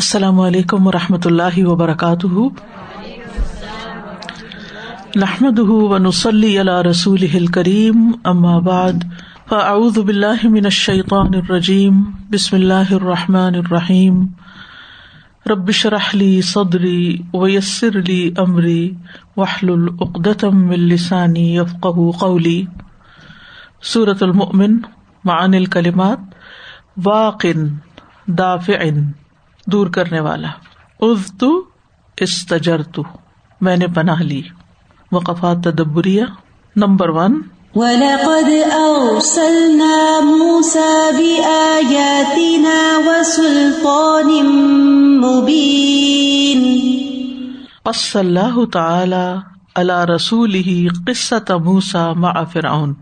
السلام علیکم و رحمۃ اللہ وبرکاتہ۔ نحمد ونسلی علی رسول کریم بعد، فاعوذ باللہ من الشیطان الرجیم، بسم اللہ الرحمٰن الرحیم۔ ربش رحلی صدری ویسر علی عمری وحل العقدم السانی یفق قولی۔ صورت المؤمن معن الکلمات، واقن، دافعن۔ دور کرنے والا۔ از تو استجر تو میں نے پناہ لی۔ وقفات تدبریہ نمبر ون۔ وَلَقَدْ أَرْسَلْنَا مُوسَى بِآيَاتِنَا وَسُلْطَانٍ مُبِينٍ. پس اللہ تعالی علی رسولہ قصۃ موسیٰ مع فرعون۔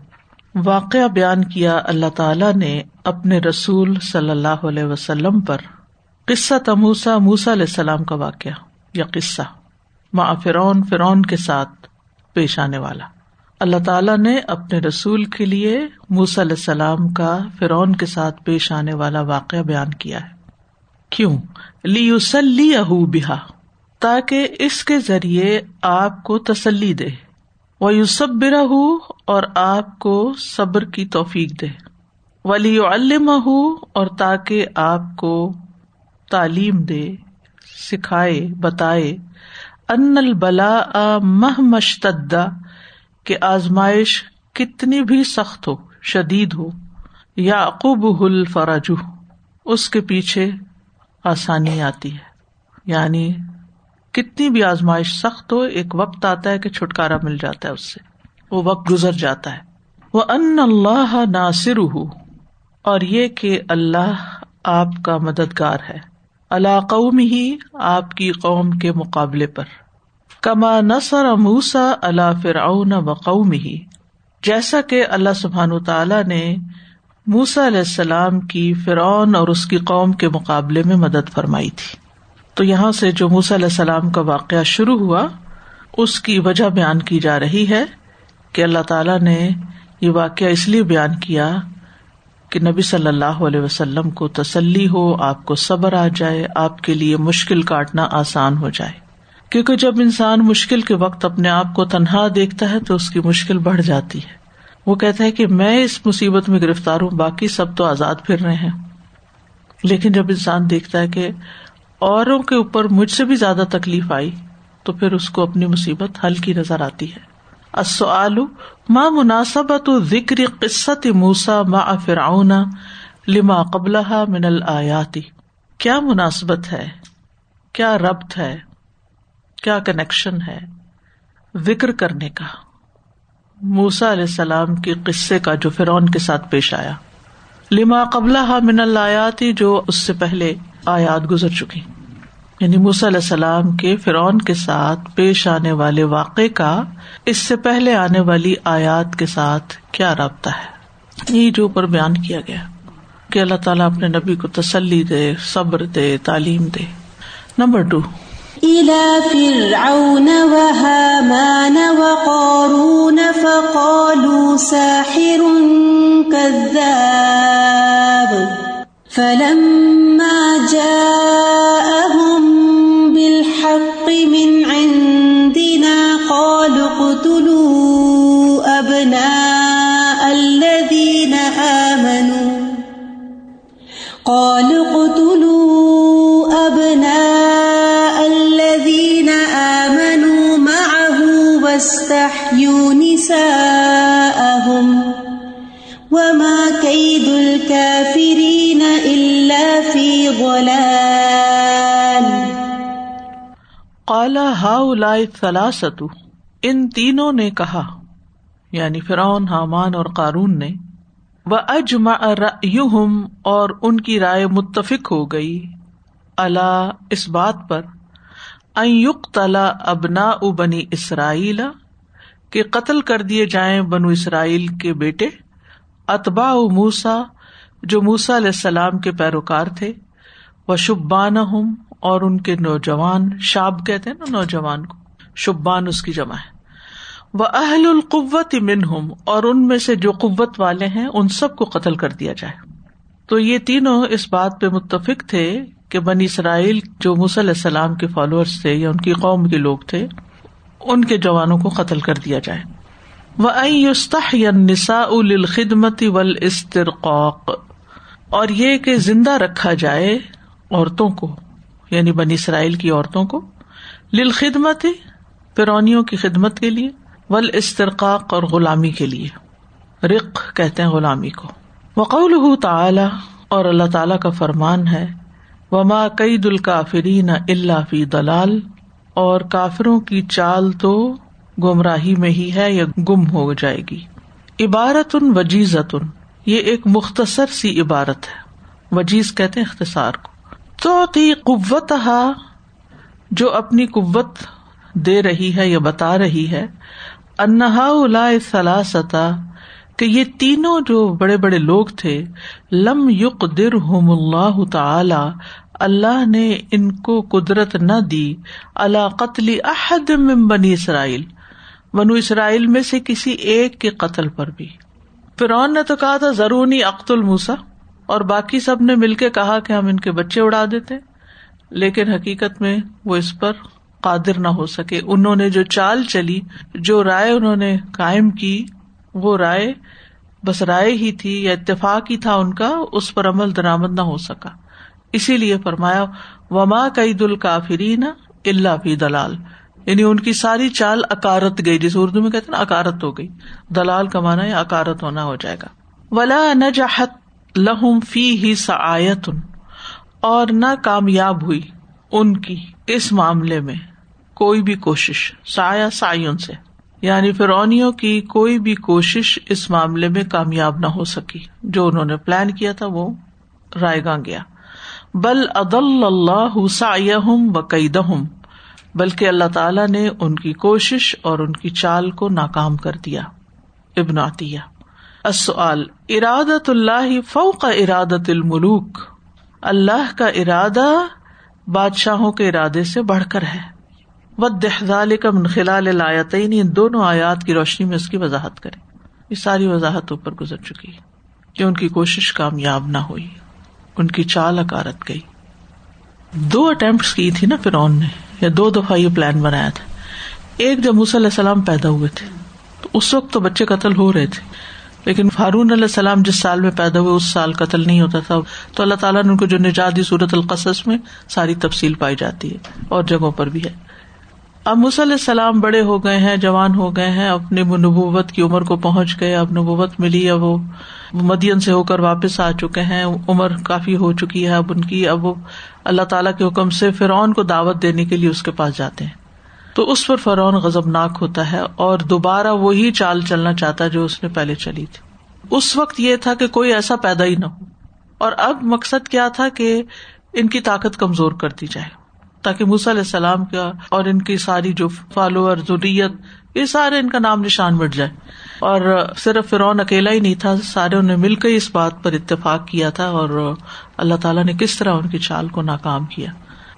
واقعہ بیان کیا اللہ تعالی نے اپنے رسول صلی اللہ علیہ وسلم پر۔ قصہ تموسا موسا علیہ السلام کا واقعہ، یا قصہ۔ ماں فرعون فرعون کے ساتھ پیش آنے والا۔ اللہ تعالیٰ نے اپنے رسول کے لیے موسا علیہ السلام کا فرعون کے ساتھ پیش آنے والا واقعہ بیان کیا ہے۔ کیوں؟ لی اہو بہا، تاکہ اس کے ذریعے آپ کو تسلی دے۔ وہ یوسب برا اور آپ کو صبر کی توفیق دے۔ ولی علم اور تاکہ آپ کو تعلیم دے، سکھائے، بتائے۔ ان البلا مہ مشتدا کہ آزمائش کتنی بھی سخت ہو، شدید ہو یا عقوب الفراج اس کے پیچھے آسانی آتی ہے۔ یعنی کتنی بھی آزمائش سخت ہو، ایک وقت آتا ہے کہ چھٹکارا مل جاتا ہے اس سے۔ وہ وقت گزر جاتا ہے۔ وہ ان اللہ ناصر ہو اور یہ کہ اللہ آپ کا مددگار ہے۔ اللہ قوم ہی آپ کی قوم کے مقابلے پر۔ کما نسر موسا اللہ فرعون و قوم ہی جیسا کہ اللہ سبحان تعالی نے موسا علیہ السلام کی فرعون اور اس کی قوم کے مقابلے میں مدد فرمائی تھی۔ تو یہاں سے جو موسا علیہ السلام کا واقعہ شروع ہوا، اس کی وجہ بیان کی جا رہی ہے کہ اللہ تعالیٰ نے یہ واقعہ اس لیے بیان کیا کہ نبی صلی اللہ علیہ وسلم کو تسلی ہو، آپ کو صبر آ جائے، آپ کے لیے مشکل کاٹنا آسان ہو جائے۔ کیونکہ جب انسان مشکل کے وقت اپنے آپ کو تنہا دیکھتا ہے تو اس کی مشکل بڑھ جاتی ہے۔ وہ کہتا ہے کہ میں اس مصیبت میں گرفتار ہوں، باقی سب تو آزاد پھر رہے ہیں۔ لیکن جب انسان دیکھتا ہے کہ اوروں کے اوپر مجھ سے بھی زیادہ تکلیف آئی، تو پھر اس کو اپنی مصیبت حل کی نظر آتی ہے۔ ماں مناسبت ذکر قصت موسا ما فرعون لما قبل من الآیاتی کیا مناسبت ہے؟ کیا ربط ہے؟ کیا کنیکشن ہے؟ ذکر کرنے کا۔ موسا علیہ السلام کے قصے کا جو فرعون کے ساتھ پیش آیا۔ لما قبل من الآیاتی جو اس سے پہلے آیات گزر چکی۔ یعنی موسی علیہ السلام کے فرعون کے ساتھ پیش آنے والے واقع کا اس سے پہلے آنے والی آیات کے ساتھ کیا رابطہ ہے؟ یہ جو اوپر بیان کیا گیا کہ اللہ تعالیٰ اپنے نبی کو تسلی دے، صبر دے، تعلیم دے۔ نمبر ٹو فلما جاءهم بالحق من عندنا قالوا اقتلوا أبناء الذين آمنوا. قالوا اقتلوا أبناء الذين آمنوا معه واستحيوا نساءهم. وما كيد الكافرين قالا ہاؤ لائے ان تینوں نے کہا یعنی فرعون، حامان اور قارون نے وہ اجما یوہم اور ان کی رائے متفق ہو گئی اللہ اس بات پر ایوک تلا ابنا بنی اسرائیل کے قتل کر دیے جائیں بنو اسرائیل کے بیٹے اتبا موسا جو موسا علیہ السلام کے پیروکار تھے وہ شبان ہوں اور ان کے نوجوان شاب کہتے نا نوجوان کو، شبان اس کی جمع ہے۔ وہ اہل القوت من ہوں اور ان میں سے جو قوت والے ہیں، ان سب کو قتل کر دیا جائے۔ تو یہ تینوں اس بات پہ متفق تھے کہ بنی اسرائیل جو علیہ السلام کے فالوورس تھے یا ان کی قوم کے لوگ تھے، ان کے جوانوں کو قتل کر دیا جائے۔ وہ نسا الخدمتی ول استرقاق اور یہ کہ زندہ رکھا جائے عورتوں کو۔ یعنی بنی اسرائیل کی عورتوں کو لل خدمت فرونیوں کی خدمت کے لیے ول استرقاق اور غلامی کے لیے۔ رق کہتے ہیں غلامی کو۔ وقول تعالی، اور اللہ تعالی کا فرمان ہے، وما کئی دل کافرین اللہ فی دلال اور کافروں کی چال تو گمراہی میں ہی ہے یا گم ہو جائے گی۔ عبارت ان وجیزت ان یہ ایک مختصر سی عبارت ہے۔ وجیز کہتے اختصار کو۔ تو قوت جو اپنی قوت دے رہی ہے یا بتا رہی ہے، انہا سلاستا، کہ یہ تینوں جو بڑے بڑے لوگ تھے، لم یق در ہوم اللہ تعالی، اللہ نے ان کو قدرت نہ دی اللہ قتل احد بنی اسرائیل، بنو اسرائیل میں سے کسی ایک کے قتل پر بھی۔ فرعون نے تو کہا تھا ضرونی اخت الموسا اور باقی سب نے مل کے کہا کہ ہم ان کے بچے اڑا دیتے، لیکن حقیقت میں وہ اس پر قادر نہ ہو سکے۔ انہوں نے جو چال چلی، جو رائے انہوں نے کائم کی، وہ رائے بس رائے ہی تھی یا اتفاق ہی تھا ان کا، اس پر عمل درامد نہ ہو سکا۔ اسی لیے فرمایا، وما کئی دل کافری نا اللہ فی دلال۔ یعنی ان کی ساری چال اکارت گئی جس اردو میں کہتے نا، اکارت ہو گئی۔ دلال کا مانا یا اکارت ہونا ہو جائے گا۔ ولا نہ جہت لہم فی ہی سایت اور نہ کامیاب ہوئی ان کی اس معاملے میں کوئی بھی کوشش سایہ سائن سے۔ یعنی فرونیوں کی کوئی بھی کوشش اس معاملے میں کامیاب نہ ہو سکی۔ جو انہوں نے پلان کیا تھا وہ رائے گاہ گیا۔ بل عدل اللہ سم و قیدہم بلکہ اللہ تعالیٰ نے ان کی کوشش اور ان کی چال کو ناکام کر دیا۔ ابن عطیہ۔ السؤال ارادت اللہ فوق ارادت الملوک اللہ کا ارادہ بادشاہوں کے ارادے سے بڑھ کر ہے۔ ودال کا منخلا لایتین ان دونوں آیات کی روشنی میں اس کی وضاحت کرے یہ ساری وضاحت اوپر گزر چکی کہ ان کی کوشش کامیاب نہ ہوئی، ان کی چال اکارت گئی۔ دو اٹمپٹ کی تھی نا فرعون نے، یا دو دفعہ یہ پلان بنایا تھا۔ ایک جب علیہ السلام پیدا ہوئے تھے، تو اس وقت تو بچے قتل ہو رہے تھے۔ لیکن فارون علیہ السلام جس سال میں پیدا ہوئے، اس سال قتل نہیں ہوتا تھا۔ تو اللہ تعالیٰ نے ان کو جو نجات صورت القصص میں، ساری تفصیل پائی جاتی ہے اور جگہوں پر بھی ہے۔ اب علیہ السلام بڑے ہو گئے ہیں، جوان ہو گئے ہیں اپنی نبوت کی عمر کو پہنچ گئے، اب نبوت ملی، اب وہ مدین سے ہو کر واپس آ چکے ہیں۔ عمر کافی ہو چکی ہے اب ان کی، اب وہ اللہ تعالیٰ کے حکم سے فرعون کو دعوت دینے کے لیے اس کے پاس جاتے ہیں۔ تو اس پر فرعون غزب ناک ہوتا ہے اور دوبارہ وہی چال چلنا چاہتا ہے جو اس نے پہلے چلی تھی۔ اس وقت یہ تھا کہ کوئی ایسا پیدا ہی نہ ہو۔ اور اب مقصد کیا تھا کہ ان کی طاقت کمزور کر دی جائے، تاکہ علیہ السلام کا اور ان کی ساری جو فالوور ضروریت یہ سارے ان کا نام نشان مٹ جائے۔ اور صرف فرعون اکیلا ہی نہیں تھا، سارے نے مل کر اس بات پر اتفاق کیا تھا اور اللہ تعالیٰ نے کس طرح ان کی چال کو ناکام کیا۔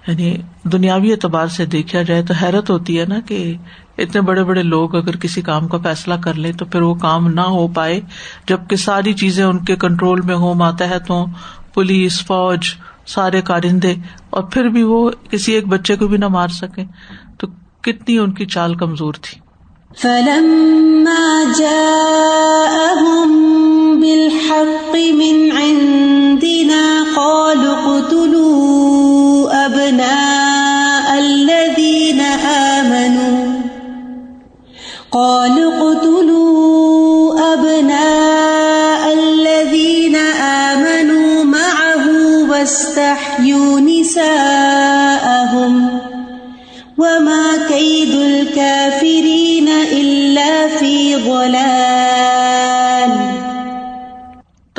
یعنی دنیاوی اعتبار سے دیکھا جائے تو حیرت ہوتی ہے نا کہ اتنے بڑے بڑے لوگ اگر کسی کام کا فیصلہ کر لیں تو پھر وہ کام نہ ہو پائے۔ جبکہ ساری چیزیں ان کے کنٹرول میں ہو ماتحتوں، پولیس، فوج، سارے کارندے، اور پھر بھی وہ کسی ایک بچے کو بھی نہ مار سکے تو کتنی ان کی چال کمزور تھی۔ قالوا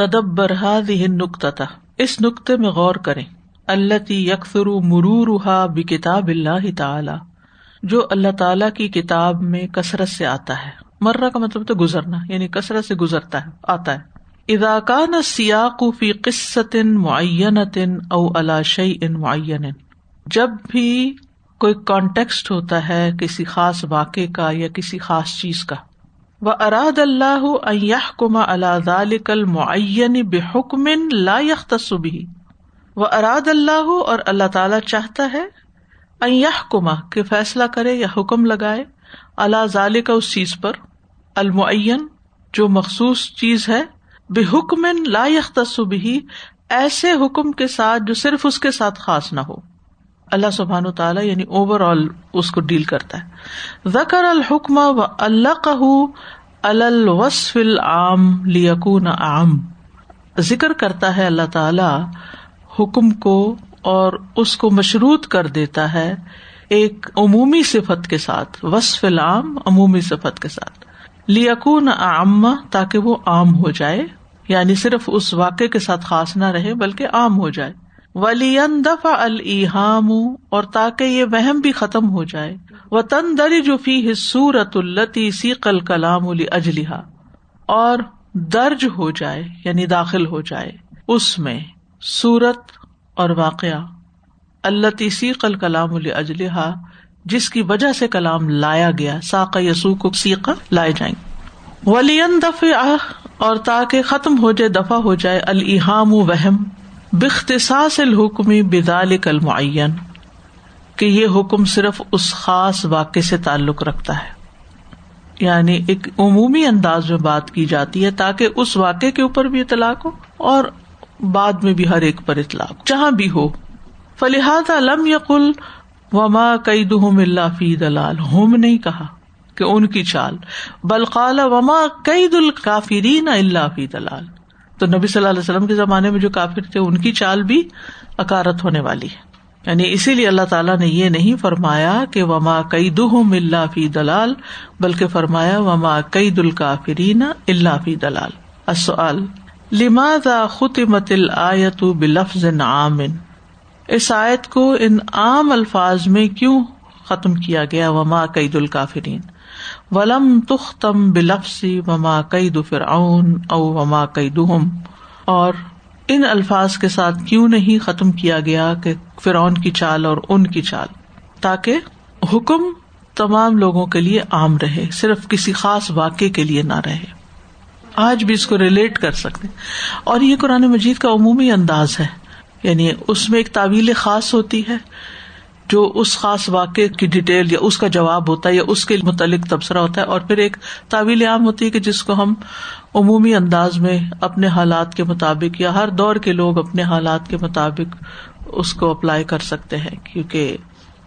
تدبر هذه النقطة، اس نقطے میں غور کریں۔ التي يكثر مرورها بكتاب الله تعالی، جو اللہ تعالی کی کتاب میں کثرت سے آتا ہے۔ مرہ کا مطلب تو گزرنا یعنی کثرت سے گزرتا ہے، آتا ہے۔ اداکان سیاق فی قصت معین او علاشی ان معین جب بھی کوئی کانٹیکسٹ ہوتا ہے کسی خاص واقع کا یا کسی خاص چیز کا وہ اراد اللہ کما اللہ کل معین بے لا بھی وہ اراد اللہ اور اللہ تعالی چاہتا ہے کما کہ فیصلہ کرے یا حکم لگائے اللہ ظال کا اس چیز پر۔ المعین جو مخصوص چیز ہے بے حکم لا بھی ایسے حکم کے ساتھ جو صرف اس کے ساتھ خاص نہ ہو۔ اللہ سبحان و تعالیٰ یعنی اوور آل اس کو ڈیل کرتا ہے. زکر الحکم و اللہ کا الوصف العام لیکون عام. ذکر کرتا ہے اللہ تعالی حکم کو اور اس کو مشروط کر دیتا ہے ایک عمومی صفت کے ساتھ، وصف العام عمومی صفت کے ساتھ. لیکون عام تاکہ وہ عام ہو جائے یعنی صرف اس واقع کے ساتھ خاص نہ رہے بلکہ عام ہو جائے. ولی دفع الحام اور تاکہ یہ وہم بھی ختم ہو جائے۔ و تن دری جو حصورت التی سی کل کلام اجلحا اور درج ہو جائے یعنی داخل ہو جائے، اس میں سورت اور واقعہ۔ اللہ سی کل کلام اجلحا جس کی وجہ سے کلام لایا گیا، ساق یسو کو سیقا لائے جائیں۔ ولی دفع اور تاکہ ختم ہو جائے دفاع ہو جائے الحام وہم۔ بختصاص الحکمی بدال کل معین کہ یہ حکم صرف اس خاص واقع سے تعلق رکھتا ہے۔ یعنی ایک عمومی انداز میں بات کی جاتی ہے تاکہ اس واقع کے اوپر بھی اطلاق ہو اور بعد میں بھی ہر ایک پر اطلاق جہاں بھی ہو۔ فلحاد علم یقل وما کئی اللہ فی دلال۔ ہوم نہیں کہا کہ ان کی چال بلقال وما کئی دل اللہ فی دلال۔ تو نبی صلی اللہ علیہ وسلم کے زمانے میں جو کافر تھے، ان کی چال بھی اکارت ہونے والی۔ ہے یعنی اسی لیے اللہ تعالیٰ نے یہ نہیں فرمایا کہ وما کئی دم اللہ فی دلال، بلکہ فرمایا وما کئی دل کافرین اللہ فی دلال لماز خطمت الآیت بلفظ عام؟ اس آیت کو ان عام الفاظ میں کیوں ختم کیا گیا؟ وما کئی دل کافرین ولم تختم بلفسی وما کئی دو فرعون او وما کئی دہم اور ان الفاظ کے ساتھ کیوں نہیں ختم کیا گیا کہ فرعون کی چال اور ان کی چال؟ تاکہ حکم تمام لوگوں کے لیے عام رہے، صرف کسی خاص واقع کے لیے نہ رہے۔ آج بھی اس کو ریلیٹ کر سکتے اور یہ قرآن مجید کا عمومی انداز ہے۔ یعنی اس میں ایک تعویل خاص ہوتی ہے۔ جو اس خاص واقع کی ڈیٹیل یا اس کا جواب ہوتا ہے یا اس کے متعلق تبصرہ ہوتا ہے اور پھر ایک تعویل عام ہوتی ہے کہ جس کو ہم عمومی انداز میں اپنے حالات کے مطابق یا ہر دور کے لوگ اپنے حالات کے مطابق اس کو اپلائی کر سکتے ہیں، کیونکہ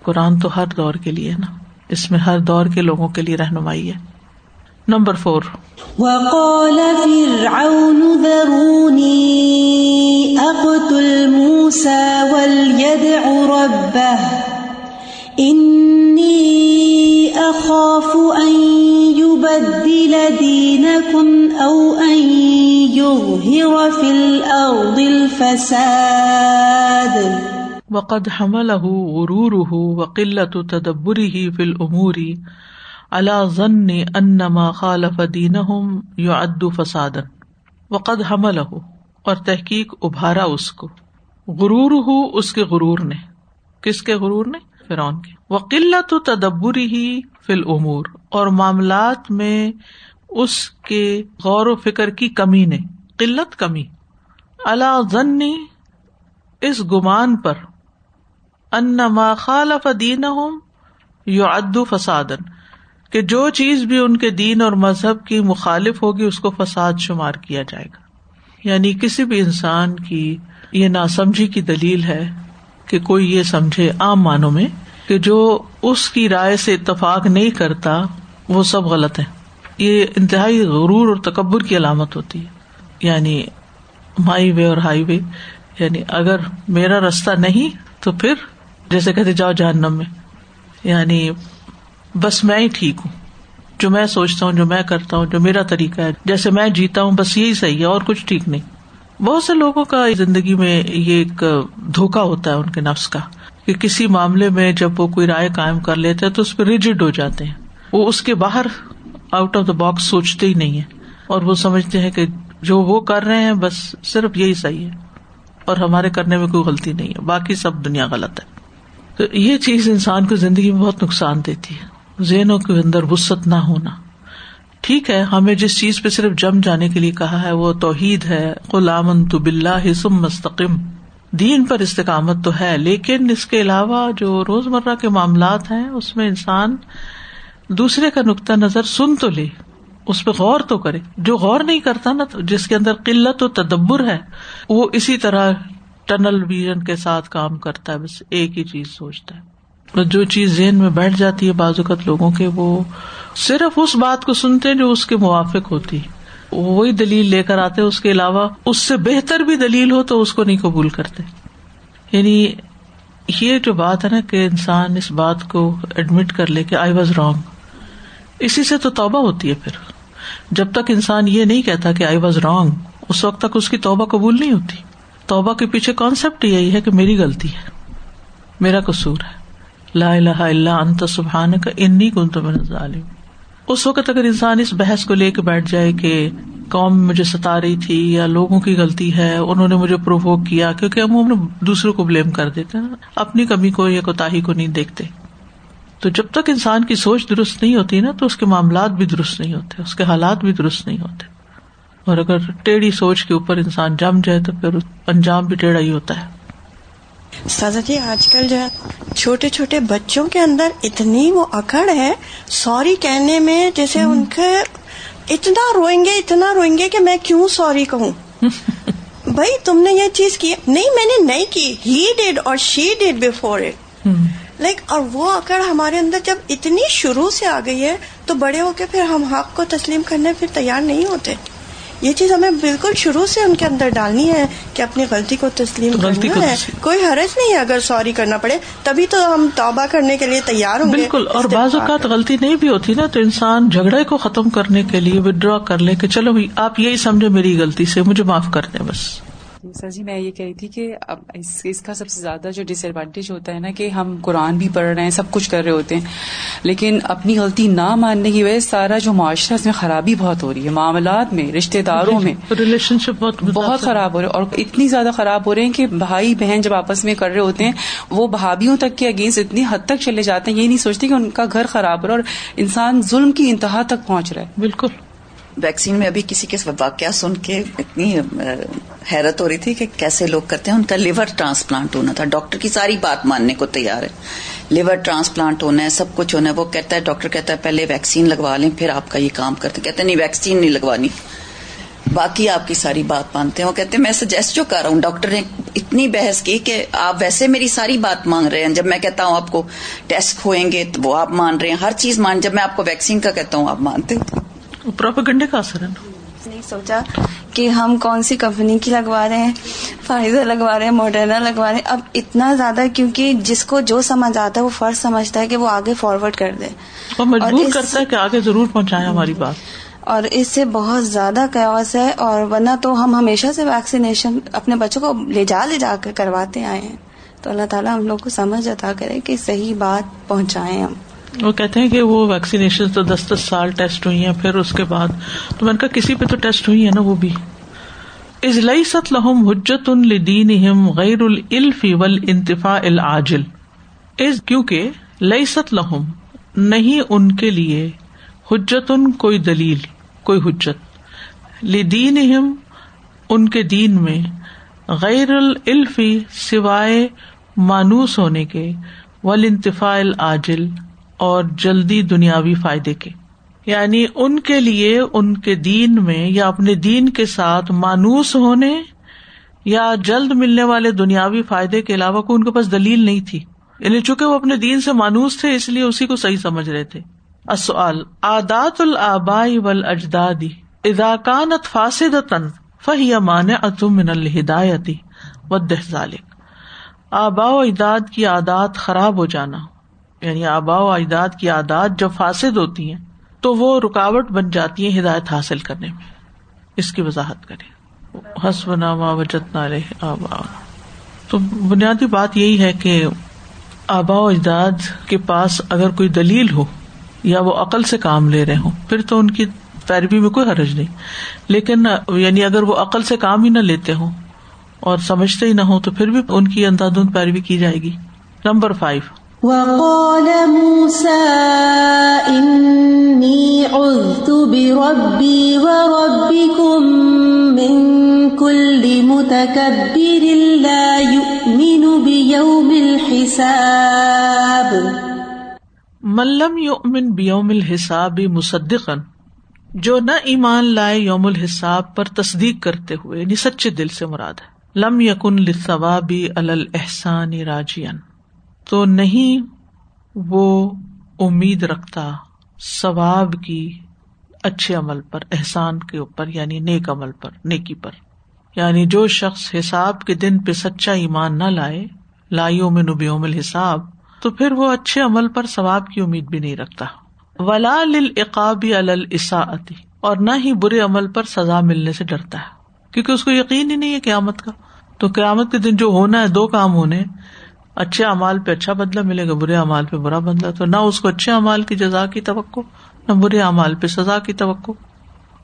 قرآن تو ہر دور کے لیے نا۔ اس میں ہر دور کے لوگوں کے لیے رہنمائی ہے۔ Number four. وقال فرعون ذروني أقتل موسى وليدع ربه. إني أخاف أن يبدل دينكم أو أن يظهر في الأرض الفساد. وقد حمله غروره وقلة تدبره في الأمور. اللہ ضن انما خالف دین یو ادو فساد وقد حمل ہو اور تحقیق ابھارا اس کو. غرور ہو اس کے غرور نے. کس کے غرور نے؟ فرعون کے۔ وہ قلت و تدبری ہی فل امور اور معاملات میں اس کے غور و فکر کی کمی نے، قلت کمی۔ اللہ ضن اس گمان پر۔ انما خالف دین یو ادو فسادن کہ جو چیز بھی ان کے دین اور مذہب کی مخالف ہوگی، اس کو فساد شمار کیا جائے گا۔ یعنی کسی بھی انسان کی یہ ناسمجھی کی دلیل ہے کہ کوئی یہ سمجھے عام معنوں میں کہ جو اس کی رائے سے اتفاق نہیں کرتا، وہ سب غلط ہے یہ انتہائی غرور اور تکبر کی علامت ہوتی ہے۔ یعنی مائی وے اور ہائی وے یعنی اگر میرا رستہ نہیں تو پھر جیسے کہتے جاؤ جہنم میں۔ یعنی بس میں ہی ٹھیک ہوں۔ جو میں سوچتا ہوں، جو میں کرتا ہوں، جو میرا طریقہ ہے، جیسے میں جیتا ہوں، بس یہی صحیح ہے، اور کچھ ٹھیک نہیں۔ بہت سے لوگوں کا زندگی میں یہ ایک دھوکا ہوتا ہے ان کے نفس کا، کہ کسی معاملے میں جب وہ کوئی رائے قائم کر لیتے ہیں تو اس پہ ریجڈ ہو جاتے ہیں۔ وہ اس کے باہر آؤٹ آف دا باکس سوچتے ہی نہیں ہے اور وہ سمجھتے ہیں کہ جو وہ کر رہے ہیں بس صرف یہی صحیح ہے۔ اور ہمارے کرنے میں کوئی غلطی نہیں ہے۔ باقی سب دنیا غلط ہے۔ تو یہ چیز انسان کو زندگی میں بہت نقصان دیتی ہے۔ ذہنوں کے اندر وسط نہ ہونا۔ ٹھیک ہے، ہمیں جس چیز پہ صرف جم جانے کے لیے کہا ہے، وہ توحید ہے۔ غلام تو بلّہ سم مستقم دین پر استقامت تو ہے، لیکن اس کے علاوہ جو روز مرہ کے معاملات ہیں، اس میں انسان دوسرے کا نقطۂ نظر سن تو لے، اس پہ غور تو کرے۔ جو غور نہیں کرتا نا، جس کے اندر قلت و تدبر ہے، وہ اسی طرح ٹنل ویژن کے ساتھ کام کرتا ہے، بس ایک ہی چیز سوچتا ہے۔ جو چیز ذہن میں بیٹھ جاتی ہے بعض اوقات لوگوں کے، وہ صرف اس بات کو سنتے جو اس کے موافق ہوتی۔ وہی دلیل لے کر آتے اس کے علاوہ اس سے بہتر بھی دلیل ہو تو اس کو نہیں قبول کرتے۔ یعنی یہ جو بات ہے نا کہ انسان اس بات کو ایڈمٹ کر لے کہ آئی واز رانگ اسی سے تو توبہ ہوتی ہے پھر۔ جب تک انسان یہ نہیں کہتا کہ آئی واز رانگ اس وقت تک اس کی توبہ قبول نہیں ہوتی۔ توبہ کے پیچھے کانسیپٹ یہی ہے کہ میری غلطی ہے، میرا قصور ہے۔ لا الہ الا انت سبحان کا انی کن تو ظالم اس وقت اگر انسان اس بحث کو لے کے بیٹھ جائے کہ قوم مجھے ستا رہی تھی یا لوگوں کی غلطی ہے، انہوں نے مجھے پرووک کیا، کیونکہ ہم ہم دوسروں کو بلیم کر دیتے ہیں، اپنی کمی کو یا کوتا کو نہیں دیکھتے۔ تو جب تک انسان کی سوچ درست نہیں ہوتی نا، تو اس کے معاملات بھی درست نہیں ہوتے، اس کے حالات بھی درست نہیں ہوتے۔ اور اگر ٹیڑھی سوچ کے اوپر انسان جم جائے تو پھر انجام بھی ٹیڑھا ہی ہوتا ہے۔ سازا جی آج کل جو ہے چھوٹے چھوٹے بچوں کے اندر اتنی وہ اکڑ ہے سوری کہنے میں جیسے ان کے اتنا روئیں گے اتنا روئیں گے کہ میں کیوں سوری کہوں؟ بھائی تم نے یہ چیز کی نہیں میں نے نہیں کی ہی ڈیڈ اور she dead before it like اور وہ اکڑ ہمارے اندر جب اتنی شروع سے آ گئی ہے تو بڑے ہو کے پھر ہم حق کو تسلیم کرنے پھر تیار نہیں ہوتے۔ یہ چیز ہمیں بالکل شروع سے ان کے اندر ڈالنی ہے کہ اپنی غلطی کو تسلیم کرنا ہے۔ کوئی حرج نہیں ہے اگر سوری کرنا پڑے تبھی تو ہم توبہ کرنے کے لیے تیار ہوں بالکل اور بعض اوقات غلطی نہیں بھی ہوتی نا تو انسان جھگڑے کو ختم کرنے کے لیے ودرا کر لے کہ چلو آپ یہی سمجھے میری غلطی سے مجھے معاف کر دیں بس۔ سر جی میں یہ کہہ رہی تھی کہ اب اس کا سب سے زیادہ جو ڈس ایڈوانٹیج ہوتا ہے نا کہ ہم قرآن بھی پڑھ رہے ہیں سب کچھ کر رہے ہوتے ہیں۔ لیکن اپنی غلطی نہ ماننے کی وجہ سے سارا جو معاشرہ اس میں خرابی بہت ہو رہی ہے۔ معاملات میں رشتے داروں میں ریلیشن شپ بہت خراب ہو رہے اور اتنی زیادہ خراب ہو رہے ہیں کہ بھائی بہن جب آپس میں کر رہے ہوتے ہیں وہ بھابھیوں تک کے اگینسٹ اتنی حد تک چلے جاتے ہیں یہ نہیں سوچتے کہ ان کا گھر خراب ہو رہا اور انسان ظلم کی انتہا تک پہنچ رہا ہے۔ بالکل۔ ویکسین میں ابھی کسی کے واقعہ سن کے اتنی حیرت ہو رہی تھی کہ کیسے لوگ کرتے ہیں۔ ان کا لیور ٹرانسپلانٹ ہونا تھا۔ ڈاکٹر کی ساری بات ماننے کو تیار ہے۔ لیور ٹرانسپلانٹ ہونا ہے، سب کچھ ہونا ہے۔ وہ کہتا ہے، ڈاکٹر کہتا ہے، پہلے ویکسین لگوا لیں، پھر آپ کا یہ کام کرتے کہتے ہیں، نہیں ویکسین نہیں لگوانی۔ باقی آپ کی ساری بات مانتے ہیں۔ وہ کہتے ہیں، میں سجیسٹ جو کر رہا ہوں، ڈاکٹر نے اتنی بحث کی کہ آپ ویسے میری ساری بات مانگ رہے ہیں۔ جب میں کہتا ہوں آپ کو ٹیسٹ ہوئیں گے تو وہ آپ مان رہے ہیں۔ ہر چیز مان، جب میں آپ کو ویکسین کا کہتا ہوں، آپ مانتے پروپیگنڈے کا اثر ہے نا۔ نہیں سوچا کہ ہم کون سی کمپنی کی لگوا رہے ہیں فائزر لگوا رہے ہیں ماڈرنا لگوا رہے ہیں۔ اب اتنا زیادہ کیونکہ جس کو جو سمجھ آتا ہے وہ فرض سمجھتا ہے کہ وہ آگے فارورڈ کر دے۔ اور مجبور کرتا ہے کہ آگے ضرور پہنچائے ہماری بات۔ اور اس سے بہت زیادہ قیاس ہے اور ورنہ تو ہم ہمیشہ سے ویکسینیشن اپنے بچوں کو لے جا لے جا کر کرواتے آئے ہیں۔ تو اللہ تعالیٰ ہم لوگ کو سمجھ عطا کرے کہ صحیح بات پہنچائیں ہم۔ وہ کہتے ہیں کہ وہ ویکسینیشن تو دس دس سال ٹیسٹ ہوئی ہیں، پھر اس کے بعد تو میں نے کہا کسی پہ تو ٹیسٹ ہوئی ہے نا وہ بھی۔ از لئی ست لہم حجت ان لدین غیر الفی ول انتفا العاجل۔ از کیونکہ لئی ست لہم نہیں ان کے لیے حجت ان کوئی دلیل، کوئی حجت۔ لدین ان کے دین میں غیر الفی سوائے مانوس ہونے کے ول انتفا العاجل۔ اور جلدی دنیاوی فائدے کے۔ یعنی ان کے لیے ان کے دین میں یا اپنے دین کے ساتھ مانوس ہونے یا جلد ملنے والے دنیاوی فائدے کے علاوہ کوئی ان کے پاس دلیل نہیں تھی۔ یعنی چونکہ وہ اپنے دین سے مانوس تھے، اس لیے اسی کو صحیح سمجھ رہے تھے۔ اصل آدات الآبائی ول اجدادی اداکانت فاسد تن فہی مان اتم من الہدایتی و آبا و اجداد کی عادات خراب ہو جانا۔ یعنی آبا و اجداد کی عادات جب فاسد ہوتی ہیں، تو وہ رکاوٹ بن جاتی ہے ہدایت حاصل کرنے میں۔ اس کی وضاحت کرے حسب نامہ وجت نہ رہے آبا تو بنیادی بات یہی ہے کہ آبا و اجداد کے پاس اگر کوئی دلیل ہو یا وہ عقل سے کام لے رہے ہوں، پھر تو ان کی پیروی میں کوئی حرج نہیں۔ لیکن یعنی اگر وہ عقل سے کام ہی نہ لیتے ہوں اور سمجھتے ہی نہ ہو تو پھر بھی ان کی انداز پیروی کی جائے گی۔ Number five. وقال موسى إني عذت بربي وربكم من كل متكبر لا يؤمن بيوم الحساب. ملم یؤمن بیوم الحساب مصدقا، جو نہ ایمان لائے یوم الحساب پر تصدیق کرتے ہوئے یعنی سچے دل سے مراد ہے. لم یقن لثوابی الحسان راجین تو نہیں وہ امید رکھتا ثواب کی اچھے عمل پر، احسان کے اوپر یعنی نیک عمل پر، نیکی پر۔ یعنی جو شخص حساب کے دن پہ سچا ایمان نہ لائے لائیوں میں نبیوم الحساب، تو پھر وہ اچھے عمل پر ثواب کی امید بھی نہیں رکھتا۔ ولا للعقاب الاساءتی اور نہ ہی برے عمل پر سزا ملنے سے ڈرتا ہے۔ کیونکہ اس کو یقین ہی نہیں ہے قیامت کا۔ تو قیامت کے دن جو ہونا ہے، دو کام ہونے۔ اچھے امال پہ اچھا بدلا ملے گا، برے امال پہ برا بدلا تو نہ اس کو اچھے امال کی جزا کی توقع، نہ برے امال پہ سزا کی توقع۔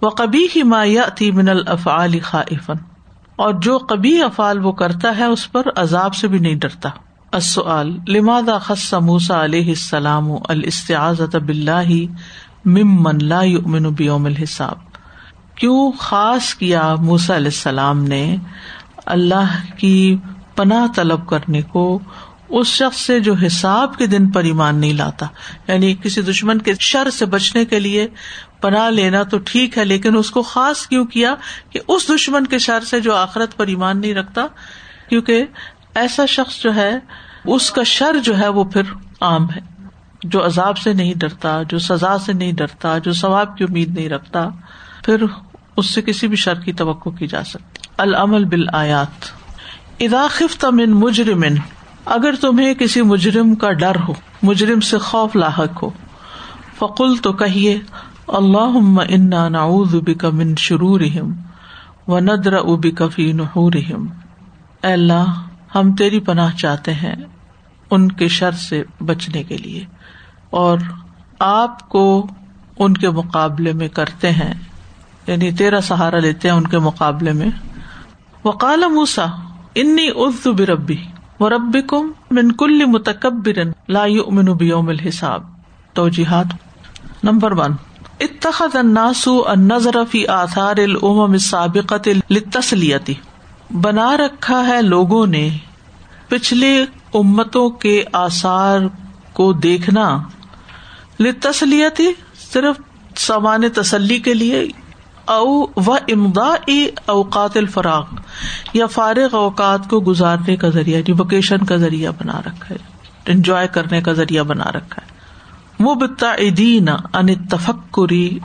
وہ کبھی ہی مایا من الفعال خائفن اور جو کبھی افعال وہ کرتا ہے، اس پر عذاب سے بھی نہیں ڈرتا۔ السؤال، لماذا خص موسا علیہ السلام الاستعاذة بالله ممن لا يؤمن بيوم الحساب؟ کیوں خاص کیا موسا علیہ السلام نے اللہ کی پناہ طلب کرنے کو اس شخص سے جو حساب کے دن پر ایمان نہیں لاتا۔ یعنی کسی دشمن کے شر سے بچنے کے لیے پناہ لینا تو ٹھیک ہے، لیکن اس کو خاص کیوں کیا کہ اس دشمن کے شر سے جو آخرت پر ایمان نہیں رکھتا؟ کیونکہ ایسا شخص جو ہے، اس کا شر جو ہے وہ پھر عام ہے۔ جو عذاب سے نہیں ڈرتا، جو سزا سے نہیں ڈرتا، جو ثواب کی امید نہیں رکھتا، پھر اس سے کسی بھی شر کی توقع کی جا سکتی۔ العمل بال آیات اداخت من مجرمن اگر تمہیں کسی مجرم کا ڈر ہو، مجرم سے خوف لاحق ہو فقل تو کہیے اللہ انا نعوذ بک من شرورہم و ندر بک فی نحورہم۔ اے اللہ، ہم تیری پناہ چاہتے ہیں ان کے شر سے بچنے کے لیے، اور آپ کو ان کے مقابلے میں کرتے ہیں۔ یعنی تیرا سہارا لیتے ہیں ان کے مقابلے میں۔ وقال موسا انی ارد بربی رب کم من کل متکبر لا یؤمن بیوم الحساب۔ توجیحات نمبر ون۔ اتخذ الناس النظر فی آثار الامم السابقۃ للتسلیتی بنا رکھا ہے لوگوں نے پچھلے امتوں کے آثار کو دیکھنا۔ لتسلیتی صرف سامان تسلی کے لیے او و امدا اوقات الفراغ یا فارغ اوقات کو گزارنے کا ذریعہ یعنی وکیشن کا ذریعہ بنا رکھا ہے انجوائے کرنے کا ذریعہ بنا رکھا ہے۔ مبتعدین ان تفکری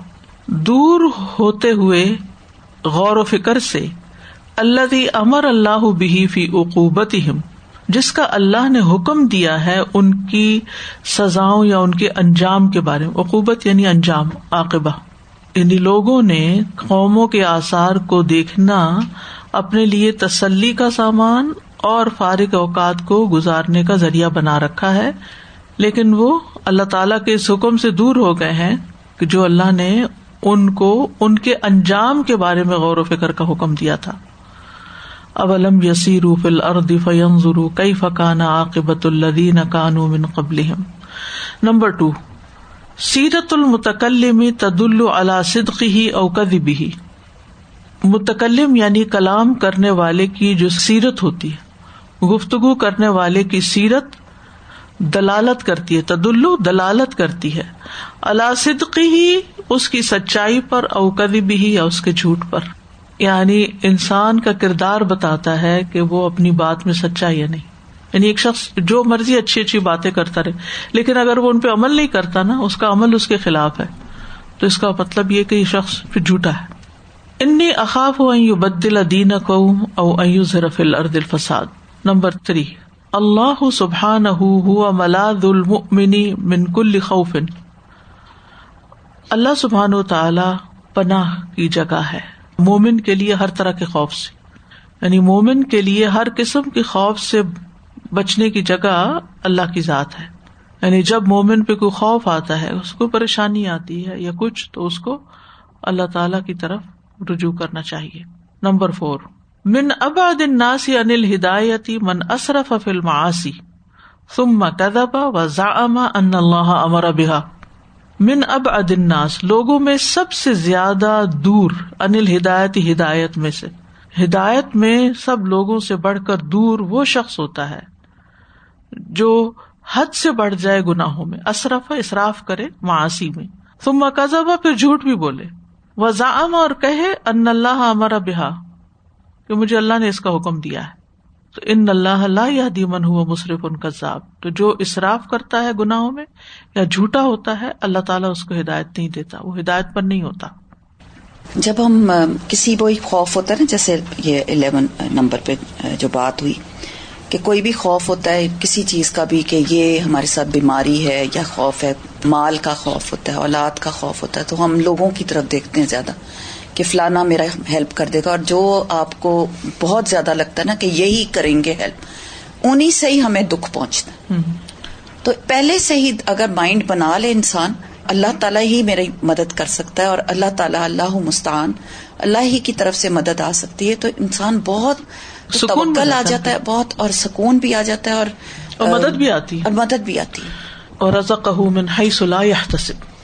دور ہوتے ہوئے غور و فکر سے اللہ امر اللہ بھی فی عقوبت جس کا اللہ نے حکم دیا ہے ان کی سزاؤں یا ان کے انجام کے بارے میں، عقوبت یعنی انجام، عاقبہ۔ یعنی لوگوں نے قوموں کے آثار کو دیکھنا، اپنے لیے تسلی کا سامان اور فارغ اوقات کو گزارنے کا ذریعہ بنا رکھا ہے۔ لیکن وہ اللہ تعالی کے اس حکم سے دور ہو گئے ہیں کہ جو اللہ نے ان کو ان کے انجام کے بارے میں غور و فکر کا حکم دیا تھا۔ اب علم یسی روف الرد فیم ضرو کئی فقان عاقبت الدین کانو من قبل نمبر ٹو سیرت المتکلم تد اللہ صدقی ہی اوکدی متکلم یعنی کلام کرنے والے کی جو سیرت ہوتی ہے۔ گفتگو کرنے والے کی سیرت دلالت کرتی ہے تد دلالت کرتی ہے۔ اللہ صدقی ہی اس کی سچائی پر اوکدی بھی یا اس کے جھوٹ پر۔ یعنی انسان کا کردار بتاتا ہے کہ وہ اپنی بات میں سچا یا نہیں۔ یعنی ایک شخص جو مرضی اچھی اچھی باتیں کرتا رہے، لیکن اگر وہ ان پہ عمل نہیں کرتا نا، اس کا عمل اس کے خلاف ہے۔ تو اس کا مطلب یہ کہ یہ شخص پھر جھوٹا ہے۔ انی اخاف ہو بدل دین او الرد الفساد۔ نمبر تھری اللہ سبحان ملاد المنی من کل خوف۔ اللہ سبحان و تعالی پناہ کی جگہ ہے۔ مومن کے لیے ہر طرح کے خوف سے یعنی مومن کے لیے ہر قسم کے خوف سے بچنے کی جگہ اللہ کی ذات ہے۔ یعنی جب مومن پہ کوئی خوف آتا ہے، اس کو پریشانی آتی ہے یا کچھ، تو اس کو اللہ تعالی کی طرف رجوع کرنا چاہیے۔ Number four. من اباد ناسی انل ہدایتی من اصرف فلم آسی ثم کدبا و زاما ان اللہ امر بحا من اب ادناس لوگوں میں سب سے زیادہ دور انل ہدایتی ہدایت میں سے۔ ہدایت میں سب لوگوں سے بڑھ کر دور وہ شخص ہوتا ہے جو حد سے بڑھ جائے گناہوں میں اصرف اصراف کرے معاشی میں۔ تم مقزبہ پھر جھوٹ بھی بولے۔ وہ زام اور کہے، ان اللہ ہمارا بہا، کہ مجھے اللہ نے اس کا حکم دیا ہے۔ تو ان اللہ اللہ یا دیمن ہوا مصرف ان کا تو جو اصراف کرتا ہے گناہوں میں یا جھوٹا ہوتا ہے، اللہ تعالیٰ اس کو ہدایت نہیں دیتا، وہ ہدایت پر نہیں ہوتا۔ جب ہم کسی وہی خوف ہوتا ہے نا، جیسے یہ الیون نمبر پہ جو بات ہوئی کہ کوئی بھی خوف ہوتا ہے کسی چیز کا بھی کہ یہ ہمارے ساتھ بیماری ہے یا خوف ہے مال کا خوف ہوتا ہے اولاد کا خوف ہوتا ہے تو ہم لوگوں کی طرف دیکھتے ہیں زیادہ کہ فلانا میرا ہیلپ کر دے گا اور جو آپ کو بہت زیادہ لگتا ہے نا کہ یہی کریں گے ہیلپ انہیں سے ہی ہمیں دکھ پہنچتا ہے۔ تو پہلے سے ہی اگر مائنڈ بنا لے انسان اللہ تعالیٰ ہی میری مدد کر سکتا ہے اور اللہ تعالیٰ اللہ مستعان اللہ ہی کی طرف سے مدد آ سکتی ہے تو انسان بہت سکون آ جاتا ہے بہت اور سکون بھی آ جاتا ہے اور مدد بھی آتی ہے۔ اور مدد بھی آتی ہے۔ اور رضا کہ من حیث لا يحتسب